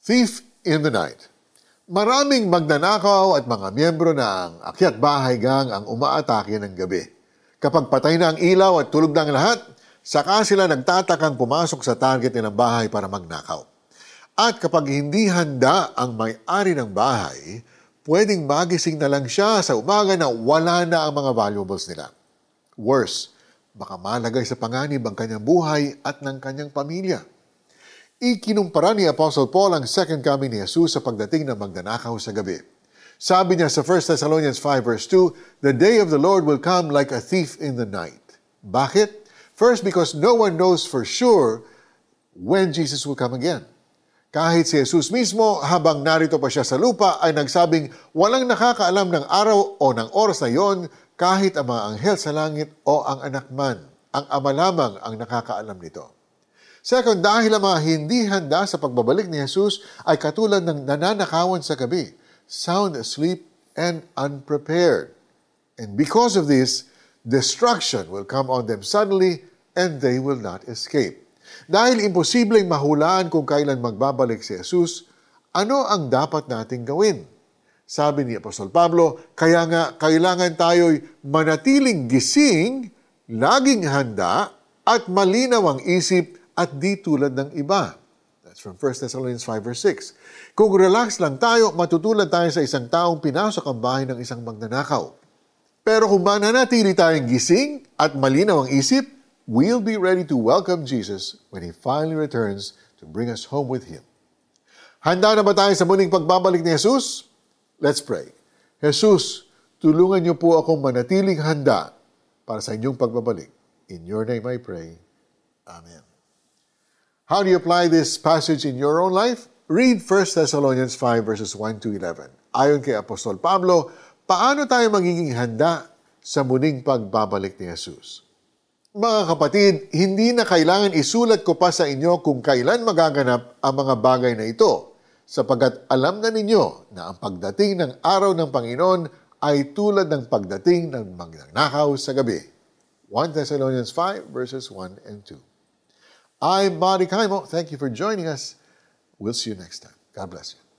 Thief in the Night. Maraming magnanakaw at mga miyembro ng Akyat Bahay Gang ang umaatake ng gabi. Kapag patay na ang ilaw at tulog na ang lahat, saka sila nagtatakang pumasok sa target ng bahay para magnakaw. At kapag hindi handa ang may-ari ng bahay, pwedeng magising na lang siya sa umaga na wala na ang mga valuables nila. Worse, baka malagay sa panganib ang kanyang buhay at ng kanyang pamilya. Ikinumpara ni Apostle Paul ang second coming ni Jesus sa pagdating ng magnanakaw sa gabi. Sabi niya sa 1 Thessalonians 5 verse 2, The day of the Lord will come like a thief in the night. Bakit? First, because no one knows for sure when Jesus will come again. Kahit si Jesus mismo, habang narito pa siya sa lupa, ay nagsabing walang nakakaalam ng araw o ng oras na yon kahit ang mga anghel sa langit o ang anak man. Ang ama lamang ang nakakaalam nito. Second, dahil ang mga hindi handa sa pagbabalik ni Jesus ay katulad ng nananakawan sa gabi, sound asleep and unprepared. And because of this, destruction will come on them suddenly and they will not escape. Dahil imposibleng mahulaan kung kailan magbabalik si Jesus, ano ang dapat nating gawin? Sabi ni Apostol Pablo, kaya nga kailangan tayo'y manatiling gising, laging handa, at malinaw ang isip at di tulad ng iba. That's from 1 Thessalonians 5 verse 6. Kung relax lang tayo, matutulad tayo sa isang taong pinasok ang bahay ng isang magnanakaw. Pero kung mananatili tayong gising at malinaw ang isip, we'll be ready to welcome Jesus when He finally returns to bring us home with Him. Handa na ba tayo sa muling pagbabalik ni Jesus? Let's pray. Jesus, tulungan niyo po akong manatiling handa para sa inyong pagbabalik. In your name I pray. Amen. How do you apply this passage in your own life? Read 1 Thessalonians 5 verses 1 to 11. Ayon kay Apostol Pablo, paano tayo magiging handa sa muling pagbabalik ni Jesus? Mga kapatid, hindi na kailangan isulat ko pa sa inyo kung kailan magaganap ang mga bagay na ito, sapagat alam na ninyo na ang pagdating ng araw ng Panginoon ay tulad ng pagdating ng magnanakaw sa gabi. 1 Thessalonians 5 verses 1 and 2. I'm Marty Kaimo. Thank you for joining us. We'll see you next time. God bless you.